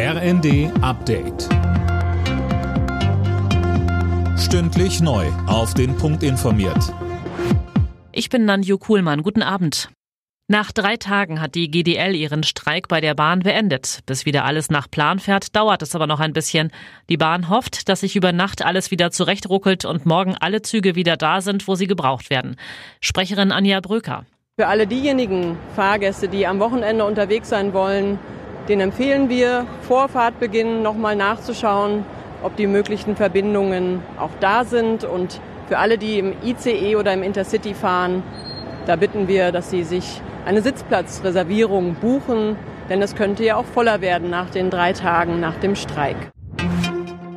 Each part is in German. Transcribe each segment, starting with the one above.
RND Update. Stündlich neu. Auf den Punkt informiert. Ich bin Nanju Kuhlmann. Guten Abend. Nach drei Tagen hat die GDL ihren Streik bei der Bahn beendet. Bis wieder alles nach Plan fährt, dauert es aber noch ein bisschen. Die Bahn hofft, dass sich über Nacht alles wieder zurechtruckelt und morgen alle Züge wieder da sind, wo sie gebraucht werden. Sprecherin Anja Bröker. Für alle diejenigen Fahrgäste, die am Wochenende unterwegs sein wollen, den empfehlen wir, vor Fahrtbeginn nochmal nachzuschauen, ob die möglichen Verbindungen auch da sind. Und für alle, die im ICE oder im Intercity fahren, da bitten wir, dass sie sich eine Sitzplatzreservierung buchen, denn es könnte ja auch voller werden nach den drei Tagen nach dem Streik.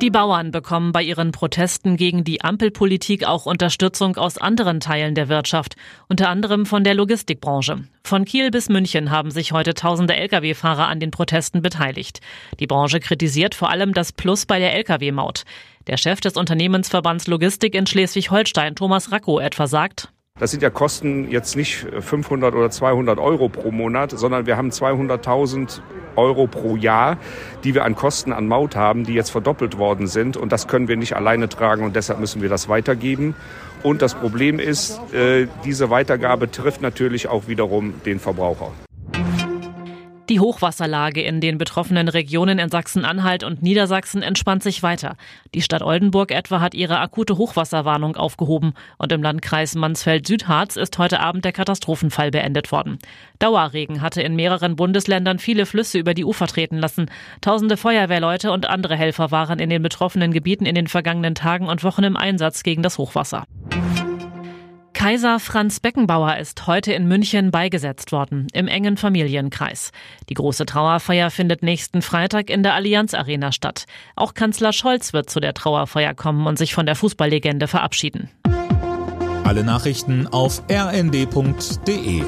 Die Bauern bekommen bei ihren Protesten gegen die Ampelpolitik auch Unterstützung aus anderen Teilen der Wirtschaft, unter anderem von der Logistikbranche. Von Kiel bis München haben sich heute tausende Lkw-Fahrer an den Protesten beteiligt. Die Branche kritisiert vor allem das Plus bei der Lkw-Maut. Der Chef des Unternehmensverbands Logistik in Schleswig-Holstein, Thomas Racco, etwa sagt, das sind ja Kosten jetzt nicht 500 oder 200 Euro pro Monat, sondern wir haben 200.000 Euro pro Jahr, die wir an Kosten an Maut haben, die jetzt verdoppelt worden sind. Und das können wir nicht alleine tragen und deshalb müssen wir das weitergeben. Und das Problem ist, äh, diese Weitergabe trifft natürlich auch wiederum den Verbraucher. Die Hochwasserlage in den betroffenen Regionen in Sachsen-Anhalt und Niedersachsen entspannt sich weiter. Die Stadt Oldenburg etwa hat ihre akute Hochwasserwarnung aufgehoben und im Landkreis Mansfeld-Südharz ist heute Abend der Katastrophenfall beendet worden. Dauerregen hatte in mehreren Bundesländern viele Flüsse über die Ufer treten lassen. Tausende Feuerwehrleute und andere Helfer waren in den betroffenen Gebieten in den vergangenen Tagen und Wochen im Einsatz gegen das Hochwasser. Kaiser Franz Beckenbauer ist heute in München beigesetzt worden, im engen Familienkreis. Die große Trauerfeier findet nächsten Freitag in der Allianz Arena statt. Auch Kanzler Scholz wird zu der Trauerfeier kommen und sich von der Fußballlegende verabschieden. Alle Nachrichten auf rnd.de